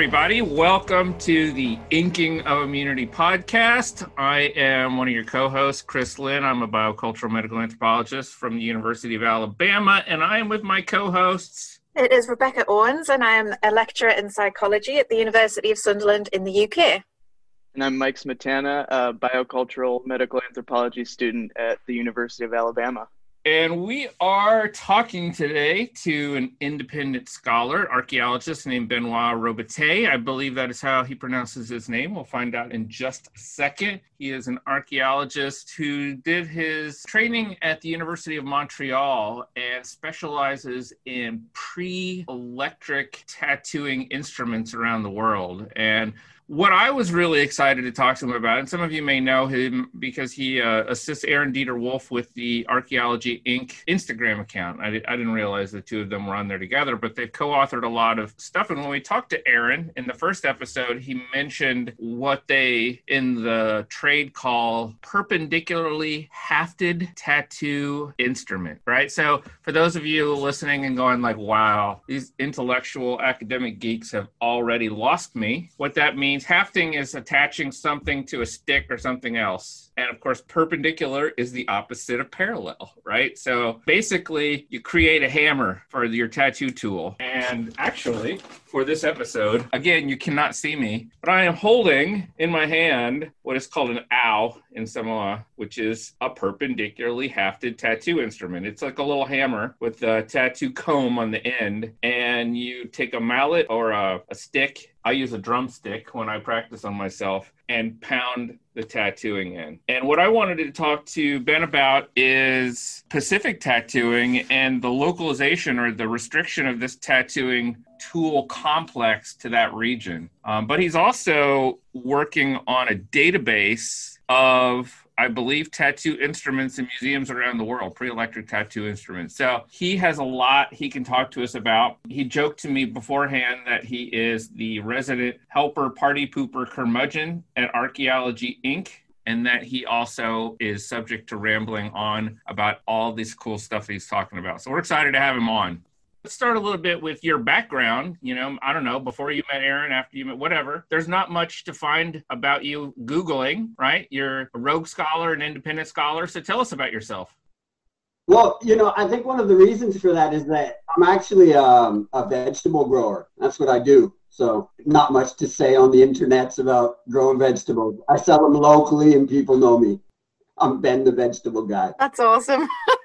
Hey, everybody. Welcome to the Inking of Immunity podcast. I am one of your co hosts, Chris Lynn. I'm a biocultural medical anthropologist from the University of Alabama, and I am with my co hosts. It is Rebecca Owens, and I am a lecturer in psychology at the University of Sunderland in the UK. And I'm Mike Smetana, a biocultural medical anthropology student at the University of Alabama. And we are talking today to an independent scholar, archaeologist named Benoit Robitaille. I believe that is how he pronounces his name. We'll find out in just a second. He is an archaeologist who did his training at the University of Montreal and specializes in pre electric tattooing instruments around the world. And what I was really excited to talk to him about, and some of you may know him because he uh, assists Aaron Deter-Wolf with the Archaeology Ink. Instagram account. I, I, didn't realize the two of them were on there together, but they've co authored a lot of stuff. And when we talked to Aaron in the first episode, he mentioned what they in the trade call perpendicularly hafted tattoo instrument, right? So for those of you listening and going, like, wow, these intellectual academic geeks have already lost me, what that means means hafting is attaching something to a stick or something else. And of course, perpendicular is the opposite of parallel, right? So basically, you create a hammer for your tattoo tool. And actually, for this episode, again, you cannot see me, but I am holding in my hand what is called an au in Samoa, which is a perpendicularly hafted tattoo instrument. It's like a little hammer with a tattoo comb on the end, and you take a mallet or a, a stick. I use a drumstick when I practice on myself and pound the tattooing in. And what I wanted to talk to Ben about is Pacific tattooing and the localization or the restriction of this tattooing tool complex to that region. Um, but he's also working on a database of I believe, tattoo instruments in museums around the world, pre electric tattoo instruments. So he has a lot he can talk to us about. He joked to me beforehand that he is the resident helper party pooper curmudgeon at Archaeology Ink and that he also is subject to rambling on about all this cool stuff he's talking about. So we're excited to have him on. Let's start a little bit with your background. You know, I don't know, before you met Aaron, after you met, whatever. There's not much to find about you Googling, right? You're a rogue scholar, an independent scholar. So tell us about yourself. Well, you know, I think one of the reasons for that is that I'm actually um, a vegetable grower. That's what I do. So, not much to say on the internets about growing vegetables. I sell them locally and people know me. I'm Ben the vegetable guy. That's awesome.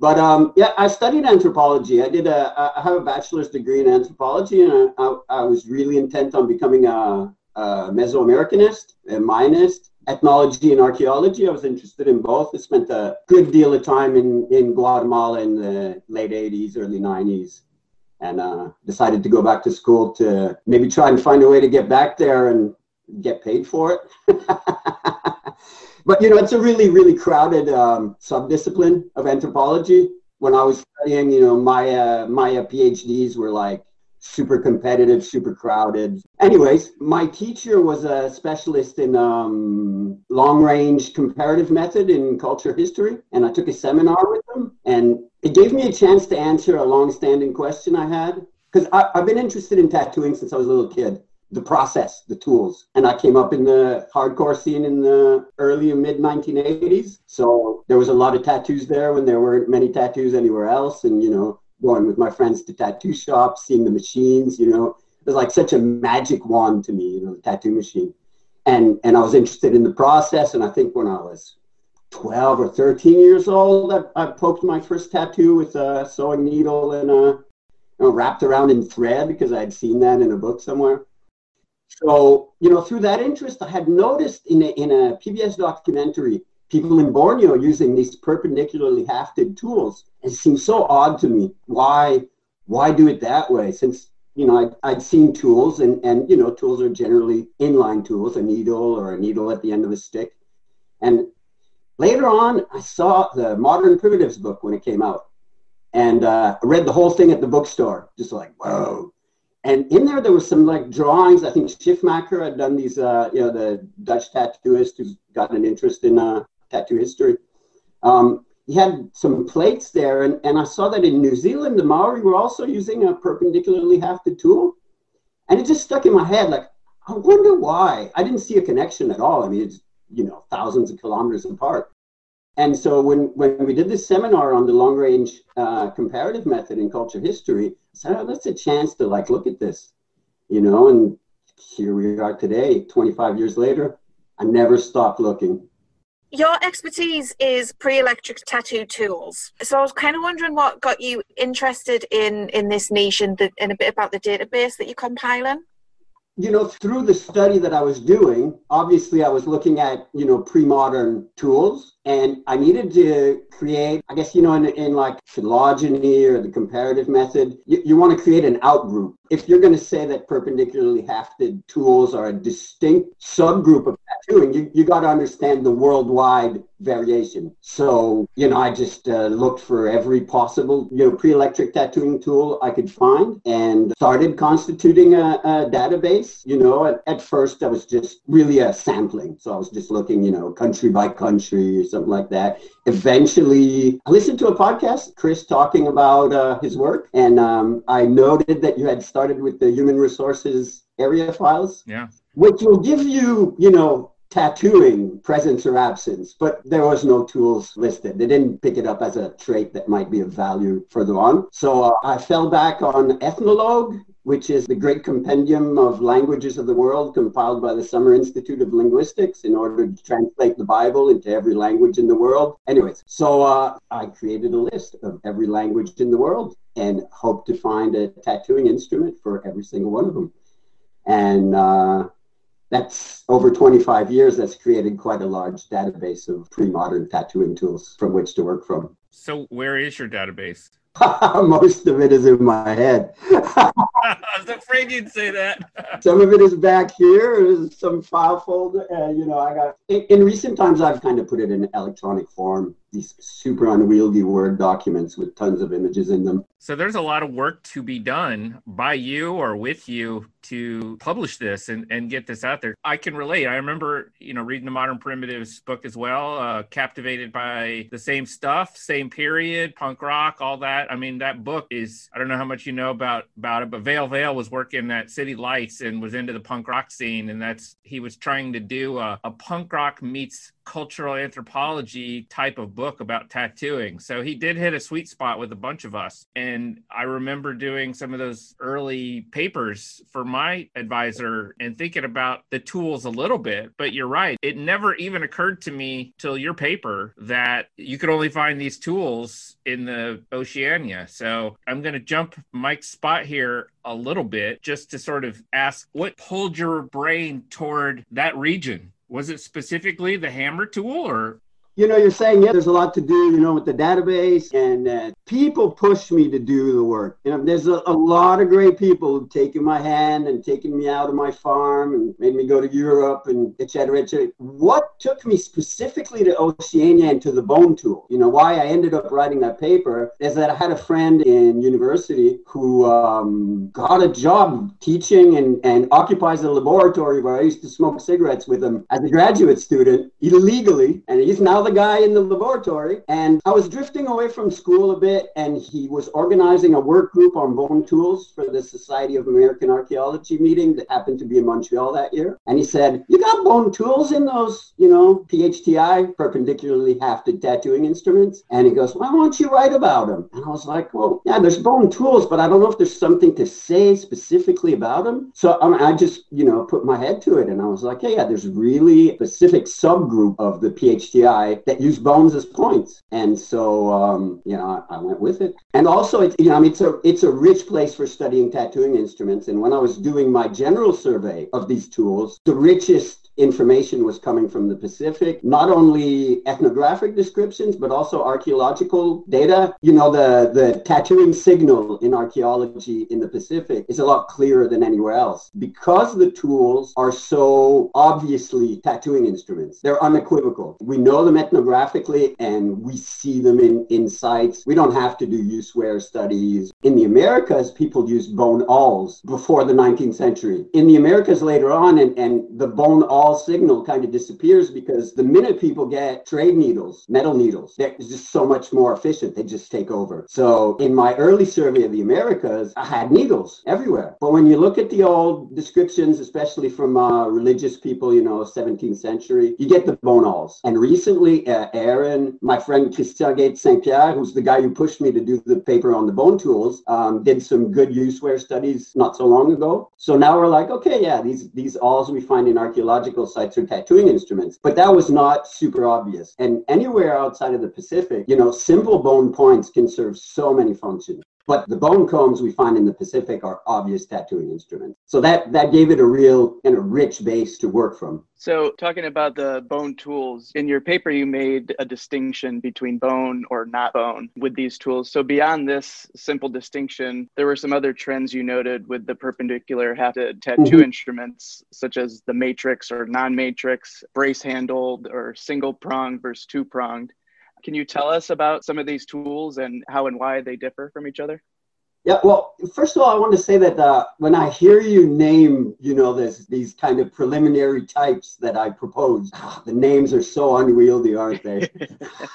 But um, yeah, I studied anthropology. I did a, I have a bachelor's degree in anthropology, and I, I, I was really intent on becoming a, a Mesoamericanist, a Mayanist, ethnology and archaeology. I was interested in both. I spent a good deal of time in, in Guatemala in the late 80s, early 90s, and uh, decided to go back to school to maybe try and find a way to get back there and get paid for it. but you know, it's a really, really crowded um, subdiscipline of anthropology. When I was studying, you know, my uh, my uh, PhDs were like super competitive, super crowded. Anyways, my teacher was a specialist in um, long range comparative method in culture history, and I took a seminar with him, and it gave me a chance to answer a long standing question I had because I've been interested in tattooing since I was a little kid the process, the tools. And I came up in the hardcore scene in the early and mid 1980s. So there was a lot of tattoos there when there weren't many tattoos anywhere else. And, you know, going with my friends to tattoo shops, seeing the machines, you know, it was like such a magic wand to me, you know, the tattoo machine. And, and I was interested in the process. And I think when I was 12 or 13 years old, I, I poked my first tattoo with a sewing needle and a, you know, wrapped around in thread because I had seen that in a book somewhere so, you know, through that interest, I had noticed in a, in a PBS documentary people in Borneo using these perpendicularly hafted tools. It seemed so odd to me. Why, why do it that way? Since you know, I'd, I'd seen tools, and and you know, tools are generally inline tools, a needle or a needle at the end of a stick. And later on, I saw the Modern Primitives book when it came out, and uh, I read the whole thing at the bookstore, just like whoa and in there there were some like drawings. I think Schiffmacher had done these, uh, you know, the Dutch tattooist who's got an interest in uh, tattoo history. Um, he had some plates there, and, and I saw that in New Zealand the Maori were also using a perpendicularly hafted tool. And it just stuck in my head like, I wonder why. I didn't see a connection at all. I mean, it's, you know, thousands of kilometers apart. And so when, when we did this seminar on the long range uh, comparative method in culture history, I said, oh, that's a chance to like look at this, you know, and here we are today, 25 years later. I never stopped looking. Your expertise is pre-electric tattoo tools. So I was kind of wondering what got you interested in in this niche and, the, and a bit about the database that you're compiling you know, through the study that I was doing, obviously I was looking at, you know, pre-modern tools and I needed to create, I guess, you know, in, in like phylogeny or the comparative method, you, you want to create an outgroup. If you're going to say that perpendicularly hafted tools are a distinct subgroup of tattooing, you, you got to understand the worldwide variation. So, you know, I just uh, looked for every possible, you know, pre-electric tattooing tool I could find and started constituting a, a database. You know, at, at, first I was just really a sampling. So I was just looking, you know, country by country or something like that. Eventually, I listened to a podcast, Chris talking about uh, his work, and um, I noted that you had started with the human resources area files. Yeah. Which will give you, you know, tattooing presence or absence, but there was no tools listed. They didn't pick it up as a trait that might be of value further on. So uh, I fell back on Ethnologue, which is the great compendium of languages of the world compiled by the Summer Institute of Linguistics in order to translate the Bible into every language in the world. Anyways, so uh, I created a list of every language in the world and hope to find a tattooing instrument for every single one of them. And uh, that's over 25 years that's created quite a large database of pre-modern tattooing tools from which to work from. So where is your database? Most of it is in my head. I was afraid you'd say that. Some of it is back here some file folder uh, you know i got in, in recent times i've kind of put it in electronic form these super unwieldy Word documents with tons of images in them. So there's a lot of work to be done by you or with you to publish this and, and get this out there. I can relate. I remember, you know, reading the Modern Primitives book as well, uh, captivated by the same stuff, same period, punk rock, all that. I mean, that book is, I don't know how much you know about, about it, but Vale Vale was working at City Lights and was into the punk rock scene. And that's, he was trying to do a, a punk rock meets cultural anthropology type of book about tattooing. So he did hit a sweet spot with a bunch of us. And I remember doing some of those early papers for my advisor and thinking about the tools a little bit. But you're right. It never even occurred to me till your paper that you could only find these tools in the Oceania. So I'm going to jump Mike's spot here a little bit just to sort of ask what pulled your brain toward that region was it specifically the hammer tool or? You know, you're saying, yeah, there's a lot to do, you know, with the database, and uh, people push me to do the work. You know, there's a, a, lot of great people who've taken my hand and taken me out of my farm and made me go to Europe and et cetera, et cetera. What took me specifically to Oceania and to the bone tool, you know, why I ended up writing that paper is that I had a friend in university who um, got a job teaching and, and occupies a laboratory where I used to smoke cigarettes with him as a graduate student illegally, and he's now the guy in the laboratory, and I was drifting away from school a bit, and he was organizing a work group on bone tools for the Society of American Archaeology meeting that happened to be in Montreal that year. And he said, "You got bone tools in those, you know, PHTI, perpendicularly hafted tattooing instruments?" And he goes, "Why don't you write about them?" And I was like, "Well, yeah, there's bone tools, but I don't know if there's something to say specifically about them." So um, I just, you know, put my head to it, and I was like, "Hey, yeah, there's really a specific subgroup of the PHTI that use bones as points. And so, um, you know, I, I, went with it. And also, it's, you know, I mean, it's a, it's a rich place for studying tattooing instruments. And when I was doing my general survey of these tools, the richest information was coming from the Pacific, not only ethnographic descriptions, but also archaeological data. You know, the, the tattooing signal in archaeology in the Pacific is a lot clearer than anywhere else because the tools are so obviously tattooing instruments. They're unequivocal. We know them ethnographically and we see them in, in sites. We don't have to do use wear studies. In the Americas, people used bone awls before the 19th century. In the Americas later on, and, and the bone awl call signal kind of disappears because the minute people get trade needles, metal needles, they're just so much more efficient. They just take over. So in my early survey of the Americas, I had needles everywhere. But when you look at the old descriptions, especially from uh, religious people, you know, 17th century, you get the bone awls. And recently, uh, Aaron, my friend Christian Gates St. Pierre, who's the guy who pushed me to do the paper on the bone tools, um, did some good use wear studies not so long ago. So now we're like, okay, yeah, these these awls we find in archaeological sites or tattooing instruments. But that was not super obvious. And anywhere outside of the Pacific, you know, simple bone points can serve so many functions. But the bone combs we find in the Pacific are obvious tattooing instruments. So that, that gave it a real and a rich base to work from. So, talking about the bone tools, in your paper, you made a distinction between bone or not bone with these tools. So, beyond this simple distinction, there were some other trends you noted with the perpendicular hafted tattoo mm-hmm. instruments, such as the matrix or non matrix, brace handled or single pronged versus two pronged. Can you tell us about some of these tools and how and why they differ from each other? Yeah, well, first of all, I want to say that uh, when I hear you name, you know, this, these kind of preliminary types that I propose, the names are so unwieldy, aren't they?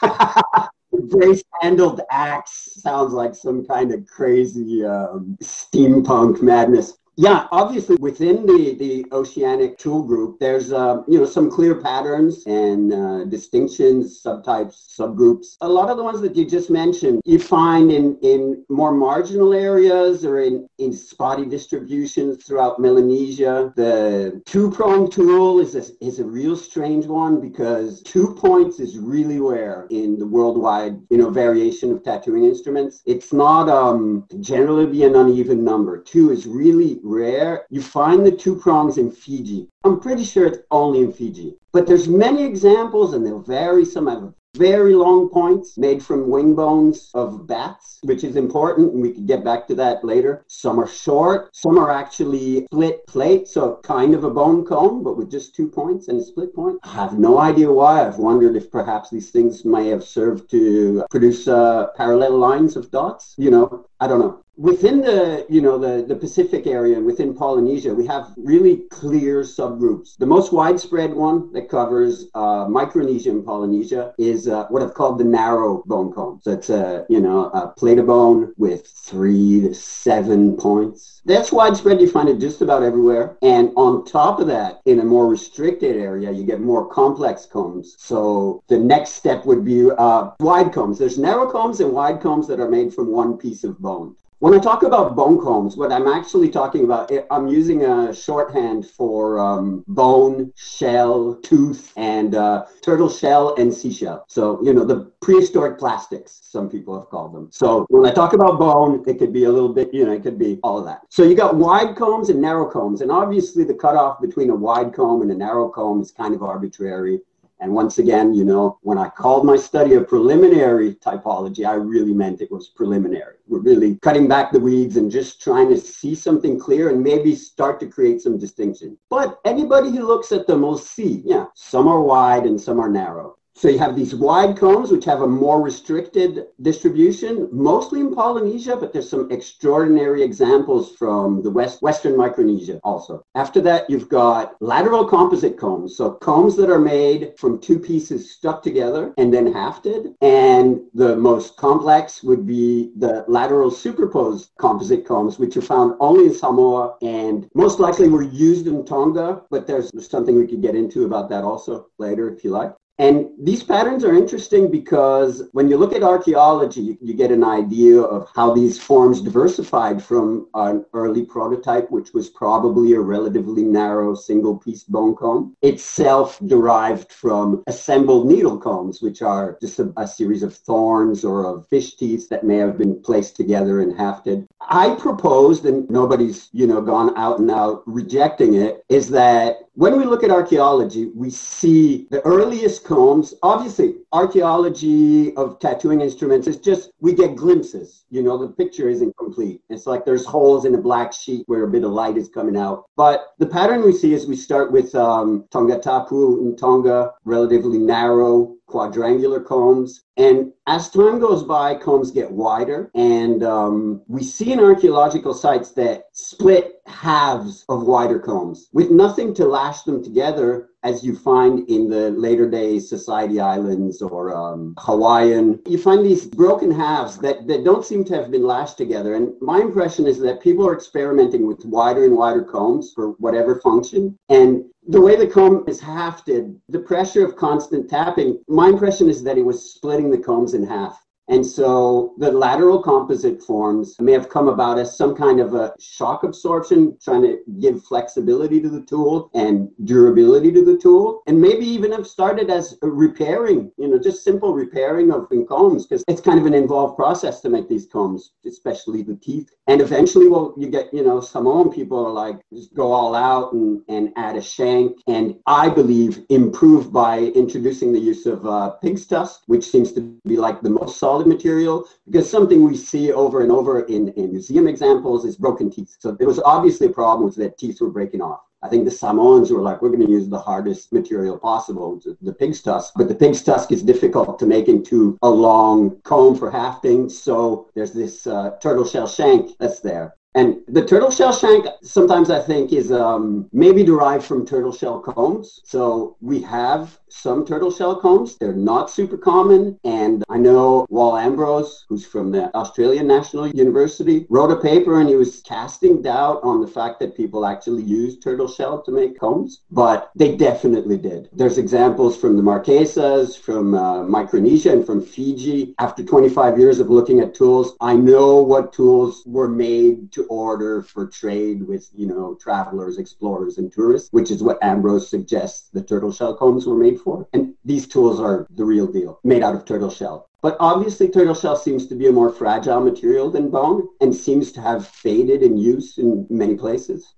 Brace handled axe sounds like some kind of crazy um, steampunk madness yeah, obviously within the, the oceanic tool group, there's uh, you know some clear patterns and uh, distinctions, subtypes, subgroups. A lot of the ones that you just mentioned, you find in in more marginal areas or in in spotty distributions throughout Melanesia. The two prong tool is a, is a real strange one because two points is really rare in the worldwide you know variation of tattooing instruments. It's not um generally be an uneven number. Two is really rare. You find the two prongs in Fiji. I'm pretty sure it's only in Fiji. But there's many examples and they'll vary. Some have very long points made from wing bones of bats, which is important, and we can get back to that later. Some are short, some are actually split plate, so kind of a bone comb, but with just two points and a split point. I have no idea why. I've wondered if perhaps these things may have served to produce uh, parallel lines of dots. You know, I don't know within the you know the, the pacific area and within polynesia we have really clear subgroups. The most widespread one that covers uh, micronesia and polynesia is uh, what i've called the narrow bone comb so it's a you know a plate of bone with three to seven points. That's widespread. You find it just about everywhere. And on top of that in a more restricted area you get more complex combs so the next step would be uh, wide combs there's narrow combs and wide combs that are made from one piece of bone when I talk about bone combs, what I'm actually talking about, I'm using a shorthand for um, bone, shell, tooth, and uh, turtle shell and seashell. So, you know, the prehistoric plastics, some people have called them. So when I talk about bone, it could be a little bit, you know, it could be all of that. So you got wide combs and narrow combs. And obviously the cutoff between a wide comb and a narrow comb is kind of arbitrary. And once again, you know, when I called my study a preliminary typology, I really meant it was preliminary. We're really cutting back the weeds and just trying to see something clear and maybe start to create some distinction. But anybody who looks at them will see, yeah, some are wide and some are narrow. So you have these wide combs, which have a more restricted distribution, mostly in Polynesia, but there's some extraordinary examples from the West, Western Micronesia also. After that, you've got lateral composite combs. So combs that are made from two pieces stuck together and then hafted. And the most complex would be the lateral superposed composite combs, which are found only in Samoa and most likely were used in Tonga, but there's something we could get into about that also later if you like. And these patterns are interesting because when you look at archaeology, you, get an idea of how these forms diversified from an early prototype, which was probably a relatively narrow single piece bone comb, itself derived from assembled needle combs, which are just a, a series of thorns or of fish teeth that may have been placed together and hafted. I proposed, and nobody's, you know, gone out and out rejecting it, is that when we look at archaeology, we see the earliest combs. Obviously, archaeology of tattooing instruments is just, we get glimpses. You know, the picture isn't complete. It's like there's holes in a black sheet where a bit of light is coming out. But the pattern we see is we start with um, Tongatapu in Tonga, relatively narrow, quadrangular combs. And as time goes by, combs get wider. And um, we see in archaeological sites that split halves of wider combs with nothing to lash them together as you find in the later day Society Islands or um, Hawaiian. You find these broken halves that, that don't seem to have been lashed together. And my impression is that people are experimenting with wider and wider combs for whatever function. And the way the comb is hafted, the pressure of constant tapping, my impression is that it was splitting the combs in half. And so the lateral composite forms may have come about as some kind of a shock absorption, trying to give flexibility to the tool and durability to the tool. And maybe even have started as repairing, you know, just simple repairing of combs, because it's kind of an involved process to make these combs, especially the teeth. And eventually, well, you get, you know, Samoan people are like, just go all out and, and add a shank. And I believe improved by introducing the use of uh, pig's tusk, which seems to be like the most solid solid material because something we see over and over in, in museum examples is broken teeth. So there was obviously a problem with that teeth were breaking off. I think the Samoans were like, we're going to use the hardest material possible, the pig's tusk. But the pig's tusk is difficult to make into a long comb for hafting. So there's this uh, turtle shell shank that's there. And the turtle shell shank sometimes I think is um, maybe derived from turtle shell combs. So we have some turtle shell combs. They're not super common. And I know Wal Ambrose, who's from the Australian National University, wrote a paper and he was casting doubt on the fact that people actually use turtle shell to make combs, but they definitely did. There's examples from the Marquesas, from uh, Micronesia, and from Fiji. After 25 years of looking at tools, I know what tools were made to order for trade with, you know, travelers, explorers, and tourists, which is what Ambrose suggests the turtle shell combs were made for. And these tools are the real deal, made out of turtle shell. But obviously, turtle shell seems to be a more fragile material than bone and seems to have faded in use in many places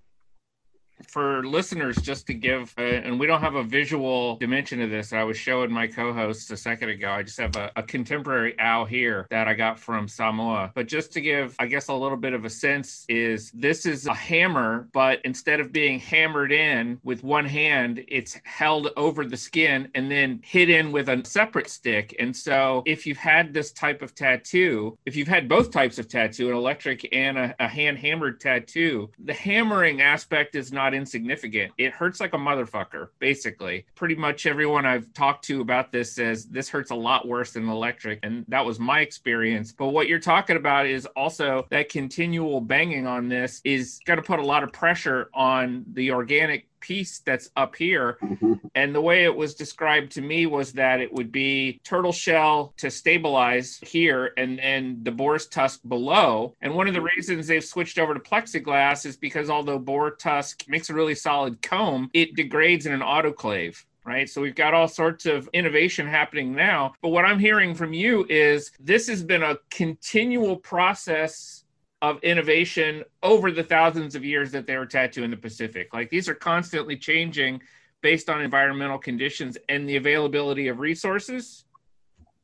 for listeners just to give uh, and we don't have a visual dimension of this. I was showing my co-hosts a second ago. I just have a, a, contemporary au here that i got from samoa. But just to give i guess a little bit of a sense is this is a hammer but instead of being hammered in with one hand it's held over the skin and then hit in with a separate stick. And so if you've had this type of tattoo if you've had both types of tattoo an electric and a, a hand hammered tattoo the hammering aspect is not insignificant. It hurts like a motherfucker, basically. Pretty much everyone I've talked to about this says this hurts a lot worse than electric. And that was my experience. But what you're talking about is also that continual banging on this is going to put a lot of pressure on the organic piece that's up here. Mm-hmm. And the way it was described to me was that it would be turtle shell to stabilize here and then the boar's tusk below. And one of the reasons they've switched over to plexiglass is because although boar tusk makes a really solid comb, it degrades in an autoclave right? So we've got all sorts of innovation happening now. But what I'm hearing from you is this has been a continual process of innovation over the thousands of years that they were tattooed in the Pacific. Like these are constantly changing based on environmental conditions and the availability of resources.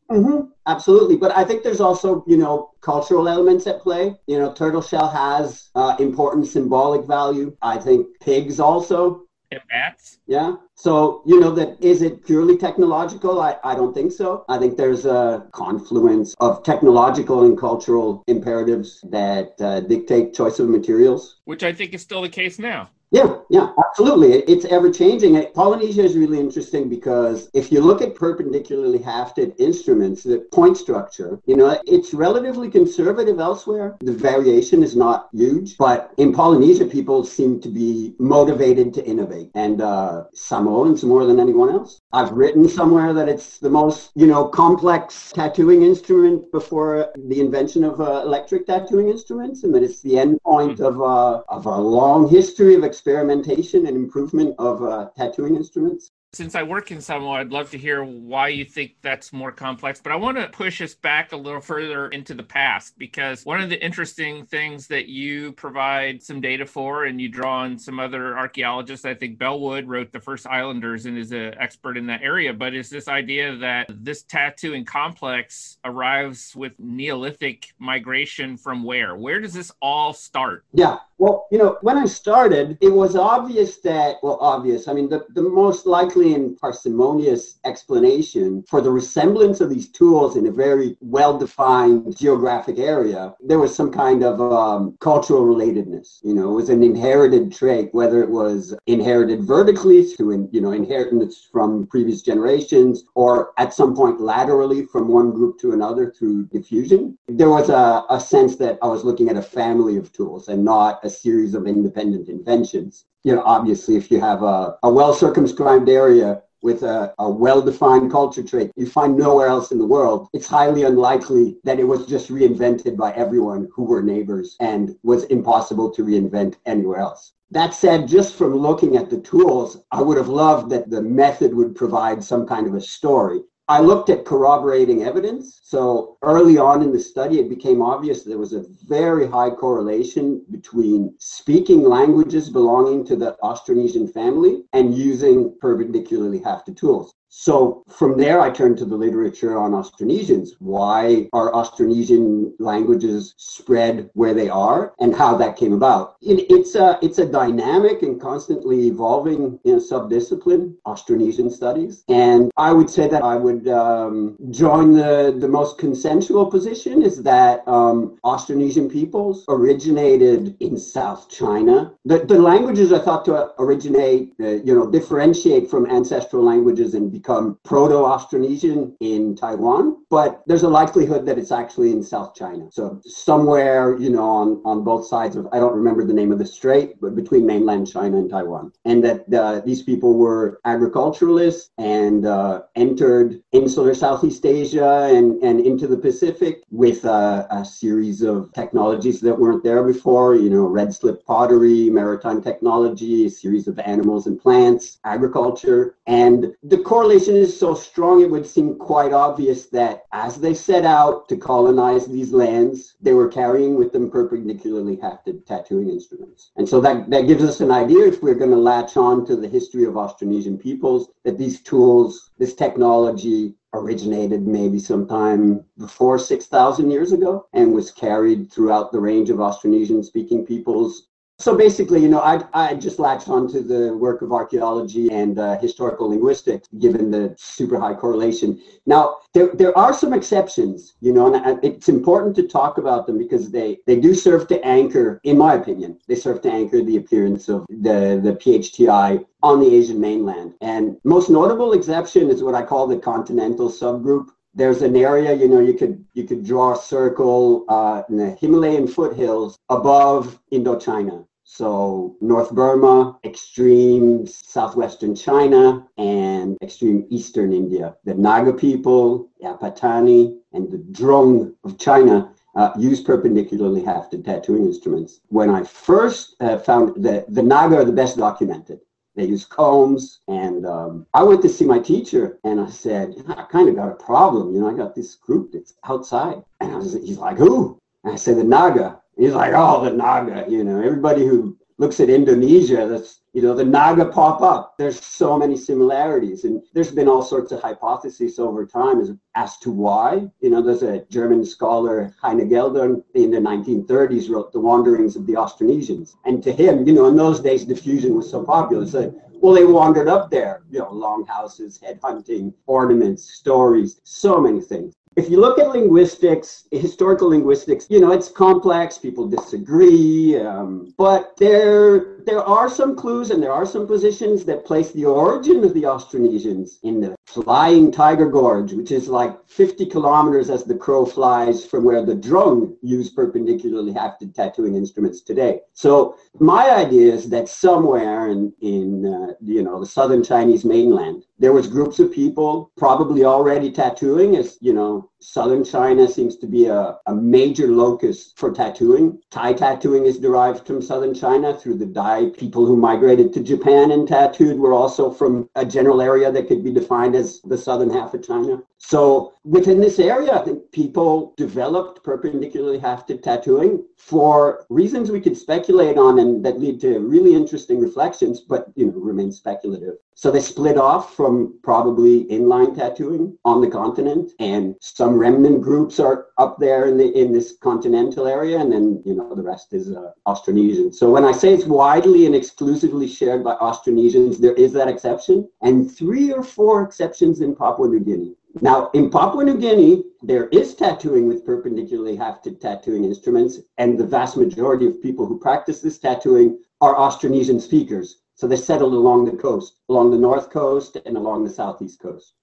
Mm-hmm. Absolutely, but I think there's also you know cultural elements at play. You know, turtle shell has uh, important symbolic value. I think pigs also and bats. Yeah. So, you know, that is it purely technological? I, I don't think so. I think there's a confluence of technological and cultural imperatives that uh, dictate choice of materials. Which I think is still the case now. Yeah, yeah, absolutely. It's ever changing. Polynesia is really interesting because if you look at perpendicularly hafted instruments, the point structure, you know, it's relatively conservative elsewhere. The variation is not huge, but in Polynesia, people seem to be motivated to innovate, and uh, Samoans more than anyone else. I've written somewhere that it's the most, you know, complex tattooing instrument before the invention of uh, electric tattooing instruments, and that it's the end point hmm. of, uh, of a long history of experimentation and improvement of uh, tattooing instruments. Since I work in Samoa, I'd love to hear why you think that's more complex. But I want to push us back a little further into the past because one of the interesting things that you provide some data for, and you draw on some other archaeologists, I think Bellwood wrote the first Islanders and is an expert in that area, but is this idea that this tattooing complex arrives with Neolithic migration from where? Where does this all start? Yeah. Well, you know, when I started, it was obvious that, well, obvious. I mean, the, the most likely carefully and parsimonious explanation for the resemblance of these tools in a very well-defined geographic area, there was some kind of um, cultural relatedness. You know, it was an inherited trait, whether it was inherited vertically through, you know, inheritance from previous generations, or at some point laterally from one group to another through diffusion. There was a, a sense that I was looking at a family of tools and not a series of independent inventions. You know, obviously, if you have a, a well circumscribed area with a, a well defined culture trait you find nowhere else in the world, it's highly unlikely that it was just reinvented by everyone who were neighbors and was impossible to reinvent anywhere else. That said, just from looking at the tools, I would have loved that the method would provide some kind of a story. I looked at corroborating evidence. So early on in the study, it became obvious there was a very high correlation between speaking languages belonging to the Austronesian family and using perpendicularly hafted tools. So from there, I turned to the literature on Austronesians. Why are Austronesian languages spread where they are, and how that came about? It, it's a it's a dynamic and constantly evolving you know, subdiscipline, Austronesian studies. And I would say that I would um, join the the most consensual position is that um, Austronesian peoples originated in South China. The the languages are thought to originate, uh, you know, differentiate from ancestral languages and become Proto-Austronesian in Taiwan, but there's a likelihood that it's actually in South China. So somewhere, you know, on, on both sides of, I don't remember the name of the strait, but between mainland China and Taiwan. And that uh, these people were agriculturalists and uh, entered insular Southeast Asia and, and into the Pacific with uh, a series of technologies that weren't there before, you know, red slip pottery, maritime technology, a series of animals and plants, agriculture. And the correlation correlation is so strong, it would seem quite obvious that as they set out to colonize these lands, they were carrying with them perpendicularly hafted tattooing instruments. And so that, that gives us an idea, if we're going to latch on to the history of Austronesian peoples, that these tools, this technology, originated maybe sometime before 6,000 years ago and was carried throughout the range of Austronesian speaking peoples so basically, you know, I, I just latched onto the work of archaeology and uh, historical linguistics, given the super high correlation. Now, there, there are some exceptions, you know, and it's important to talk about them because they, they do serve to anchor, in my opinion, they serve to anchor the appearance of the, the PHTI on the Asian mainland. And most notable exception is what I call the continental subgroup there's an area you know you could you could draw a circle uh, in the himalayan foothills above indochina so North Burma, extreme southwestern China, and extreme eastern India. The Naga people, the Patani, and the Drung of China uh, use perpendicularly hafted tattooing instruments. When I first uh, found that the Naga are the best documented. They use combs, and um, I went to see my teacher, and I said, I kind of got a problem. You know, I got this group that's outside, and I was, he's like, who? And I said, the Naga. He's like, oh, the Naga. You know, everybody who looks at Indonesia, that's you know the Naga pop up. There's so many similarities, and there's been all sorts of hypotheses over time as, as to why. You know, there's a German scholar Heine-Geldern in the 1930s wrote The Wanderings of the Austronesians, and to him, you know, in those days diffusion was so popular. So well, they wandered up there, you know, longhouses, head hunting, ornaments, stories, so many things. If you look at linguistics, historical linguistics, you know, it's complex, people disagree, um, but there there are some clues and there are some positions that place the origin of the Austronesians in the Flying Tiger Gorge, which is like 50 kilometers as the crow flies from where the Drung used perpendicularly hafted tattooing instruments today. So my idea is that somewhere in, in uh, you know, the southern Chinese mainland, there was groups of people probably already tattooing as, you know, southern China seems to be a, a major locus for tattooing. Thai tattooing is derived from southern China through the Dai people who migrated to Japan and tattooed were also from a general area that could be defined as the southern half of China. So within this area, I think people developed perpendicularly hafted tattooing for reasons we could speculate on and that lead to really interesting reflections, but you know remain speculative. So they split off from probably inline tattooing on the continent, and some remnant groups are up there in the in this continental area, and then you know the rest is uh, Austronesian. So when I say it's widely and exclusively shared by Austronesians, there is that exception, and three or four exceptions in Papua New Guinea. Now, in Papua New Guinea, there is tattooing with perpendicularly hafted tattooing instruments, and the vast majority of people who practice this tattooing are Austronesian speakers. So they settled along the coast, along the north coast and along the southeast coast.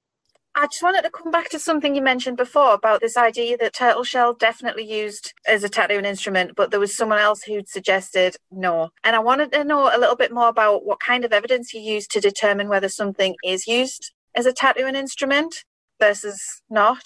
I just wanted to come back to something you mentioned before about this idea that turtle shell definitely used as a tattooing instrument, but there was someone else who'd suggested no. And I wanted to know a little bit more about what kind of evidence you use to determine whether something is used as a tattooing instrument versus not.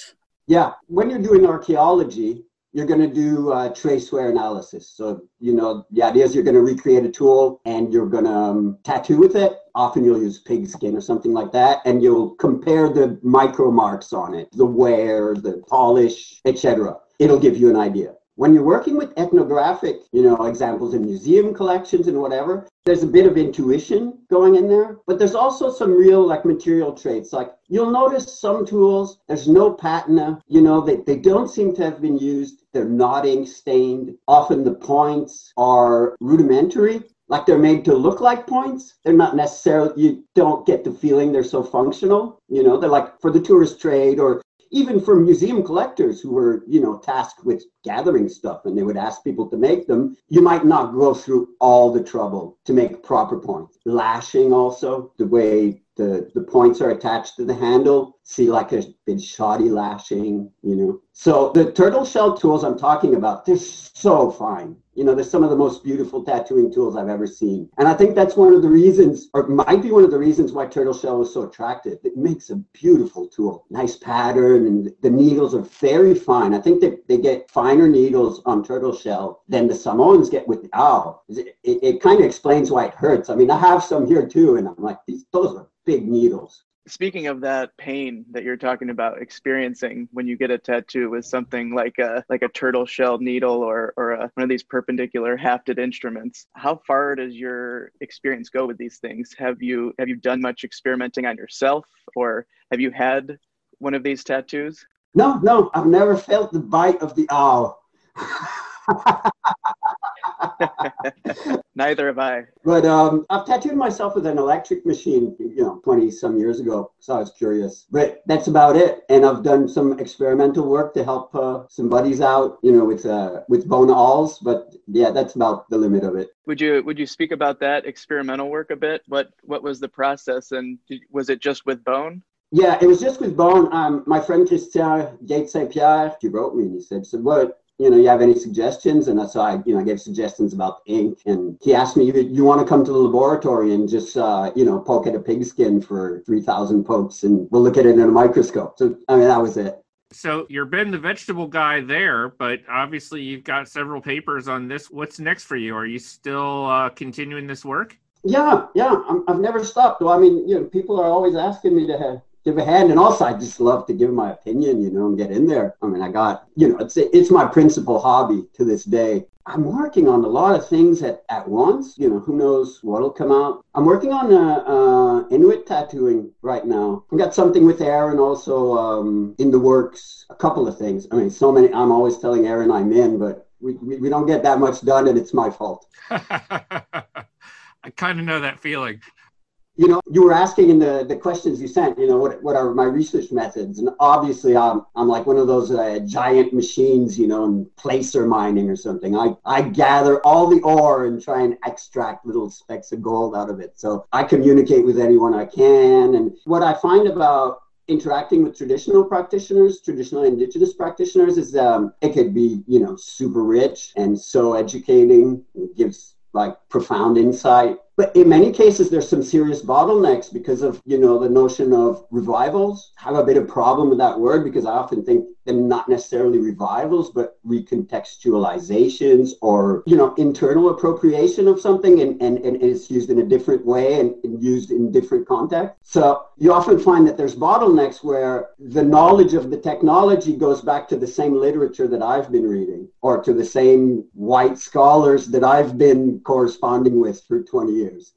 Yeah, when you're doing archaeology, you're going to do uh, trace wear analysis. So, you know, the idea is you're going to recreate a tool and you're going to um, tattoo with it. Often you'll use pig skin or something like that, and you'll compare the micro marks on it, the wear, the polish, etc. It'll give you an idea when you're working with ethnographic, you know, examples in museum collections and whatever, there's a bit of intuition going in there, but there's also some real like material traits. Like you'll notice some tools, there's no patina, you know, they, they don't seem to have been used. They're not ink stained. Often the points are rudimentary. Like they're made to look like points. They're not necessarily, you don't get the feeling they're so functional. You know, they're like for the tourist trade or even for museum collectors who were, you know, tasked with gathering stuff and they would ask people to make them, you might not go through all the trouble to make proper points. Lashing also, the way the, the points are attached to the handle, see like a bit shoddy lashing, you know. So the turtle shell tools I'm talking about, they're so fine. You know, they're some of the most beautiful tattooing tools I've ever seen. And I think that's one of the reasons, or might be one of the reasons why turtle shell was so attractive. It makes a beautiful tool. Nice pattern, and the needles are very fine. I think that they get finer needles on turtle shell than the Samoans get with au. It, it, it kind of explains why it hurts. I mean, I have some here too, and I'm like, these those are big needles. Speaking of that pain that you're talking about experiencing when you get a tattoo with something like a like a turtle shell needle or or a, one of these perpendicular hafted instruments how far does your experience go with these things? Have you have you done much experimenting on yourself or have you had one of these tattoos? No no i've never felt the bite of the au Neither have I. But um, I've tattooed myself with an electric machine, you know, 20 some years ago. So I was curious. But that's about it. And I've done some experimental work to help uh, some buddies out, you know, with uh, with bone awls. But yeah, that's about the limit of it. Would you would you speak about that experimental work a bit? What what was the process, and did, was it just with bone? Yeah, it was just with bone. Um, my friend Christian Gates Saint Pierre, he wrote me and he said, "said What you know, you have any suggestions? And so I, you know, I gave suggestions about ink. And he asked me, you, you want to come to the laboratory and just, uh, you know, poke at a pigskin for 3,000 pokes and we'll look at it in a microscope. So, I mean, that was it. So you're Ben the vegetable guy there, but obviously you've got several papers on this. What's next for you? Are you still uh, continuing this work? Yeah, yeah. i have never stopped. Well, I mean, you know, people are always asking me to have, give a hand. And also, I just love to give my opinion, you know, and get in there. I mean, I got, you know, it's it's my principal hobby to this day. I'm working on a lot of things at, at once. You know, who knows what'll come out. I'm working on uh, Inuit tattooing right now. I got something with Aaron also um, in the works. A couple of things. I mean, so many. I'm always telling Aaron I'm in, but we, we, we don't get that much done, and it's my fault. I kind of know that feeling you know, you were asking in the, the questions you sent, you know, what, what are my research methods? And obviously, I'm, I'm like one of those uh, giant machines, you know, in placer mining or something. I, I gather all the ore and try and extract little specks of gold out of it. So I communicate with anyone I can. And what I find about interacting with traditional practitioners, traditional indigenous practitioners, is um, it could be, you know, super rich and so educating. It gives like profound insight but in many cases, there's some serious bottlenecks because of, you know, the notion of revivals. I have a bit of problem with that word because I often think they're not necessarily revivals, but recontextualizations or, you know, internal appropriation of something and, and, and it's used in a different way and, and used in different contexts. So you often find that there's bottlenecks where the knowledge of the technology goes back to the same literature that I've been reading or to the same white scholars that I've been corresponding with for 20 years years.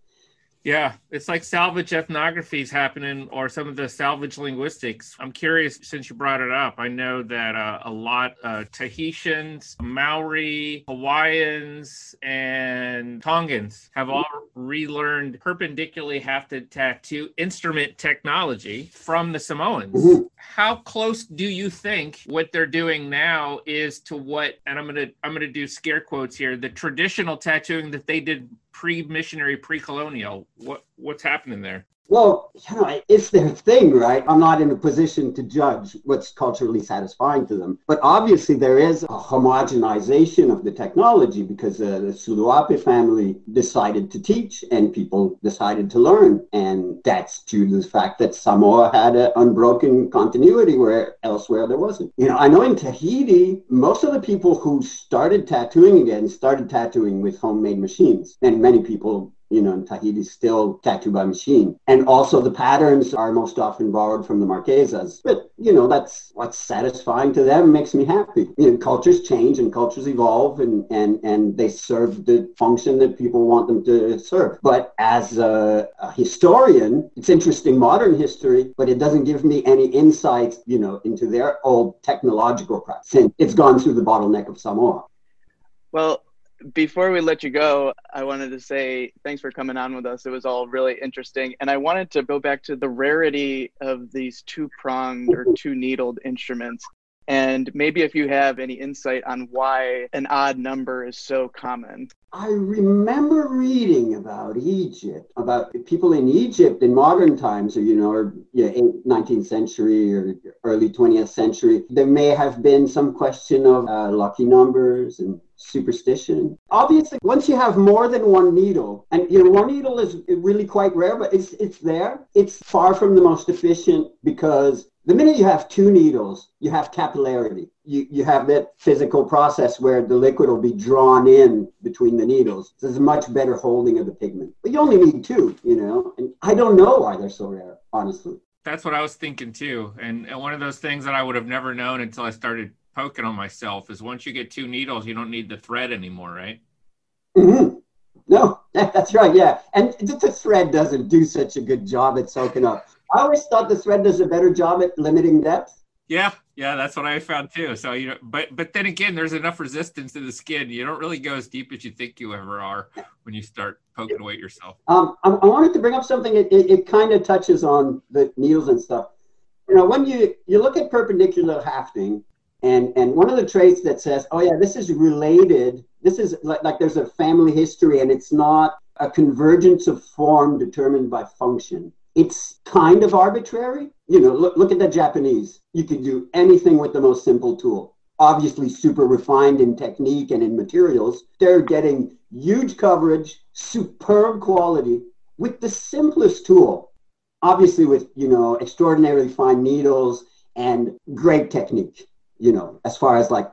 Yeah, it's like salvage ethnography is happening, or some of the salvage linguistics. I'm curious, since you brought it up, I know that uh, a lot uh, Tahitians, Maori, Hawaiians, and Tongans have all relearned perpendicularly hafted tattoo instrument technology from the Samoans. How close do you think what they're doing now is to what? And I'm gonna I'm gonna do scare quotes here. The traditional tattooing that they did pre-missionary, pre-colonial. What what's happening there? Well, you know, it's their thing, right? I'm not in a position to judge what's culturally satisfying to them. But obviously, there is a homogenization of the technology because uh, the Suluape family decided to teach and people decided to learn. And that's due to the fact that Samoa had an unbroken continuity where elsewhere there wasn't. You know, I know in Tahiti, most of the people who started tattooing again started tattooing with homemade machines. And many people you know, in Tahiti is still tattoo by machine. And also the patterns are most often borrowed from the Marquesas. But, you know, that's what's satisfying to them, makes me happy. You know, cultures change and cultures evolve and, and, and they serve the function that people want them to serve. But as a, a historian, it's interesting modern history, but it doesn't give me any insights, you know, into their old technological practice. It's gone through the bottleneck of Samoa. Well, before we let you go, I wanted to say thanks for coming on with us. It was all really interesting. And I wanted to go back to the rarity of these two pronged or two needled instruments. And maybe if you have any insight on why an odd number is so common. I remember reading about Egypt, about people in Egypt in modern times, or you know, or yeah, 19th century or early 20th century. There may have been some question of uh, lucky numbers and superstition. Obviously, once you have more than one needle, and you know, one needle is really quite rare, but it's it's there. It's far from the most efficient because the minute you have two needles, you have capillarity. You, you have that physical process where the liquid will be drawn in between the needles. There's a much better holding of the pigment. But you only need two, you know, and I don't know why they're so rare, honestly. That's what I was thinking too. And, and one of those things that I would have never known until I started poking on myself is once you get two needles, you don't need the thread anymore, right? Mm-hmm. No, that's right. Yeah. And the thread doesn't do such a good job at soaking up. I always thought the thread does a better job at limiting depth. Yeah, yeah, that's what I found too. So you know, but but then again, there's enough resistance in the skin. You don't really go as deep as you think you ever are when you start poking away at yourself. Um, I, I wanted to bring up something. It, it, it kind of touches on the needles and stuff. You know, when you you look at perpendicular hafting, and and one of the traits that says, oh yeah, this is related. This is like, like there's a family history, and it's not a convergence of form determined by function. It's kind of arbitrary. You know, look, look at the Japanese. You can do anything with the most simple tool. Obviously, super refined in technique and in materials. They're getting huge coverage, superb quality with the simplest tool. Obviously, with you know extraordinarily fine needles and great technique you know, as far as like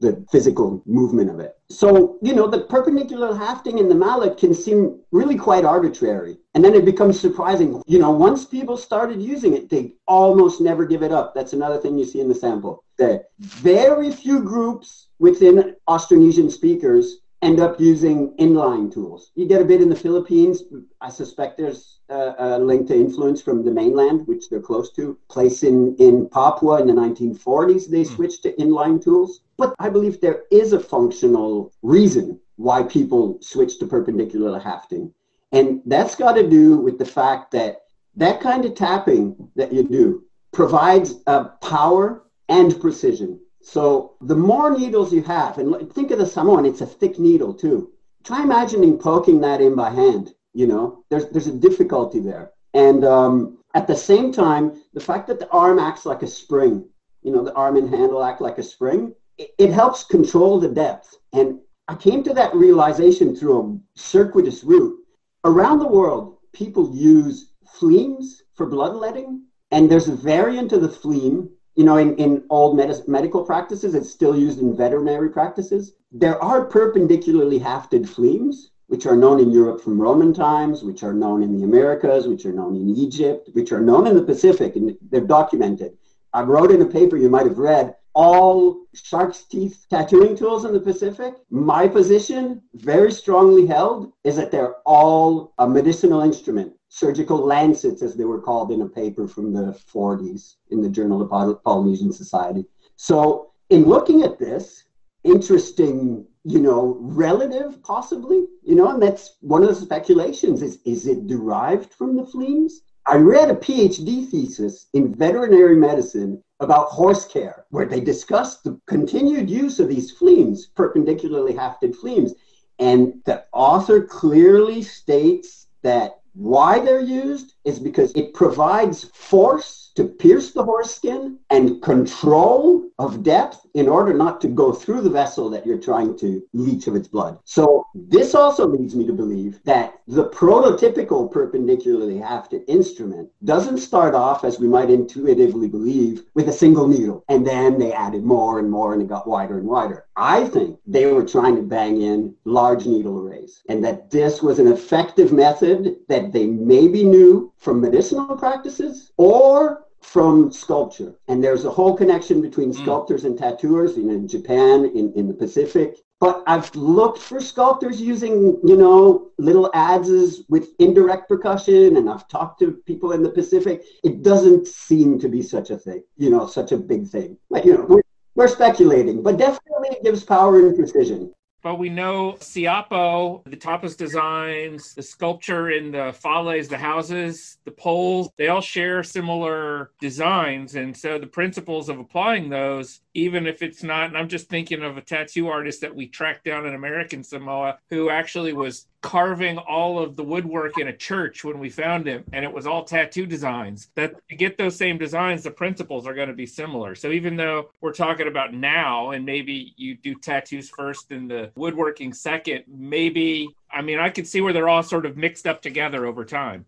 the physical movement of it. So, you know, the perpendicular hafting in the mallet can seem really quite arbitrary. And then it becomes surprising. You know, once people started using it, they almost never give it up. That's another thing you see in the sample. The very few groups within Austronesian speakers end up using inline tools. You get a bit in the Philippines. I suspect there's a, a, link to influence from the mainland, which they're close to. Place in, in Papua in the 1940s, they hmm. switched to inline tools. But I believe there is a functional reason why people switch to perpendicular hafting. And that's got to do with the fact that that kind of tapping that you do provides a power and precision so the more needles you have, and think of the Samoan, it's a thick needle too. Try imagining poking that in by hand. You know, there's there's a difficulty there, and um, at the same time, the fact that the arm acts like a spring, you know, the arm and handle act like a spring, it, it helps control the depth. And I came to that realization through a circuitous route. Around the world, people use fleams for bloodletting, and there's a variant of the fleam you know, in, in old med- medical practices, it's still used in veterinary practices. There are perpendicularly hafted fleams, which are known in Europe from Roman times, which are known in the Americas, which are known in Egypt, which are known in the Pacific, and they're documented. I wrote in a paper you might have read all shark's teeth tattooing tools in the Pacific. My position, very strongly held, is that they're all a medicinal instrument. Surgical lancets, as they were called in a paper from the 40s in the Journal of Polynesian Society. So, in looking at this, interesting, you know, relative possibly, you know, and that's one of the speculations is is it derived from the fleams? I read a PhD thesis in veterinary medicine about horse care, where they discussed the continued use of these fleams, perpendicularly hafted fleams. And the author clearly states that why they're used is because it provides force to pierce the horse skin and control of depth in order not to go through the vessel that you're trying to leach of its blood. So this also leads me to believe that the prototypical perpendicularly hafted instrument doesn't start off as we might intuitively believe with a single needle and then they added more and more and it got wider and wider. I think they were trying to bang in large needle arrays and that this was an effective method that they maybe knew from medicinal practices or from sculpture. And there's a whole connection between mm. sculptors and tattooers in, in Japan, in, in the Pacific. But I've looked for sculptors using, you know, little adzes with indirect percussion, and I've talked to people in the Pacific. It doesn't seem to be such a thing, you know, such a big thing. But, you know, we're, we're speculating, but definitely it gives power and precision. But we know Siapo, the tapas designs, the sculpture in the fales, the houses, the poles, they all share similar designs. And so the principles of applying those, even if it's not, and I'm just thinking of a tattoo artist that we tracked down in American Samoa who actually was carving all of the woodwork in a church when we found him and it was all tattoo designs. That to get those same designs the principles are going to be similar. So even though we're talking about now and maybe you do tattoos first and the woodworking second maybe i mean i can see where they're all sort of mixed up together over time.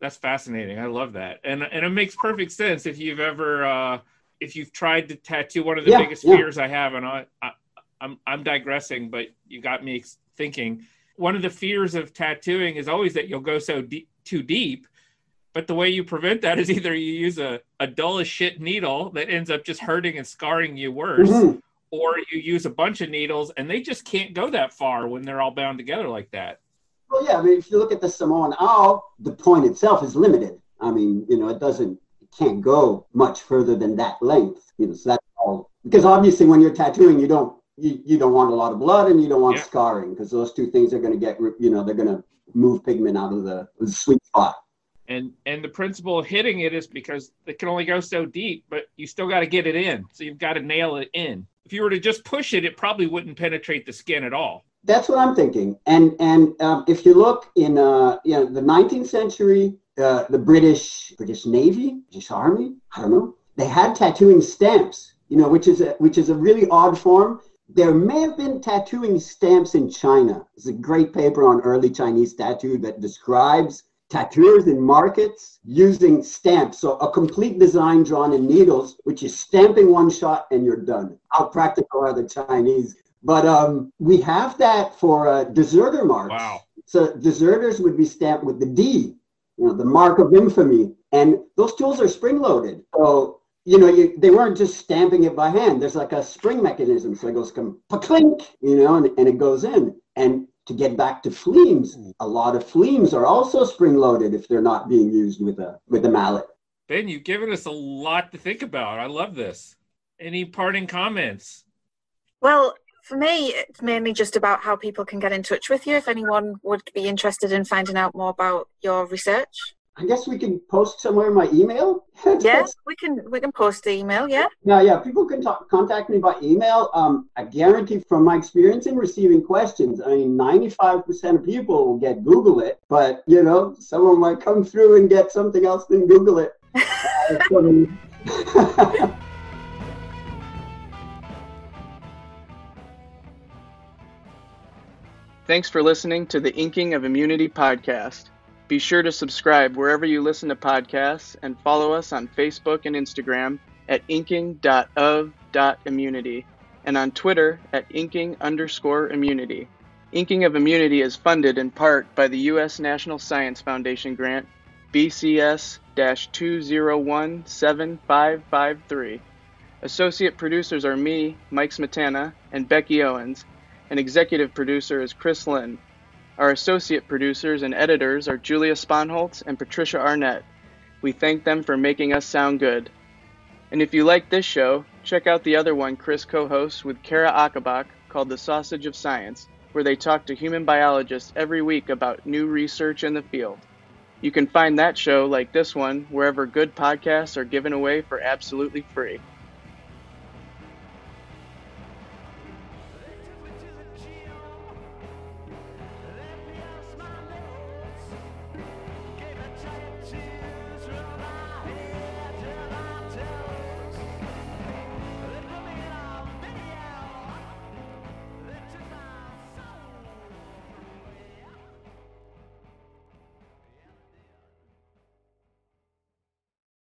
That's fascinating. I love that. And and it makes perfect sense if you've ever uh if you've tried to tattoo one of the yeah, biggest yeah. fears i have and I, I i'm i'm digressing but you got me thinking one of the fears of tattooing is always that you'll go so deep, too deep. But the way you prevent that is either you use a, a dull as shit needle that ends up just hurting and scarring you worse, mm-hmm. or you use a bunch of needles and they just can't go that far when they're all bound together like that. Well, yeah, I mean, if you look at the Samoan owl, the point itself is limited. I mean, you know, it doesn't, can't go much further than that length. You know, so that's all. Because obviously, when you're tattooing, you don't you, you don't want a lot of blood and you don't want yeah. scarring because those two things are going to get you know they're going to move pigment out of the, the sweet spot and and the principle of hitting it is because it can only go so deep but you still got to get it in so you've got to nail it in if you were to just push it it probably wouldn't penetrate the skin at all that's what i'm thinking and and um, if you look in uh you know the 19th century uh, the british british navy british army i don't know they had tattooing stamps you know which is a, which is a really odd form there may have been tattooing stamps in China. It's a great paper on early Chinese tattoo that describes tattooers in markets using stamps. So a complete design drawn in needles, which is stamping one shot and you're done. How practical are the Chinese? But um, we have that for uh, deserter marks. Wow. So deserters would be stamped with the D, you know, the mark of infamy. And those tools are spring loaded. So you know, you, they weren't just stamping it by hand. There's like a spring mechanism. So it goes come clink, you know, and, and it goes in. And to get back to fleams, a lot of fleams are also spring loaded if they're not being used with a with a mallet. Ben, you've given us a lot to think about. I love this. Any parting comments? Well, for me, it's mainly just about how people can get in touch with you if anyone would be interested in finding out more about your research. I guess we can post somewhere my email. yes, we can. We can post the email. Yeah. Yeah, yeah. People can talk, contact me by email. Um, I guarantee from my experience in receiving questions, I mean, ninety-five percent of people will get Google it, but you know, someone might come through and get something else than Google it. Thanks for listening to the Inking of Immunity podcast. Be sure to subscribe wherever you listen to podcasts and follow us on Facebook and Instagram at inking.of.immunity and on Twitter at inking underscore immunity. Inking of Immunity is funded in part by the U.S. National Science Foundation grant BCS 2017553. Associate producers are me, Mike Smetana, and Becky Owens, and executive producer is Chris Lynn. Our associate producers and editors are Julia Sponholtz and Patricia Arnett. We thank them for making us sound good. And if you like this show, check out the other one Chris co hosts with Cara Ocobock called The Sausage of Science, where they talk to human biologists every week about new research in the field. You can find that show, like this one, wherever good podcasts are given away for absolutely free.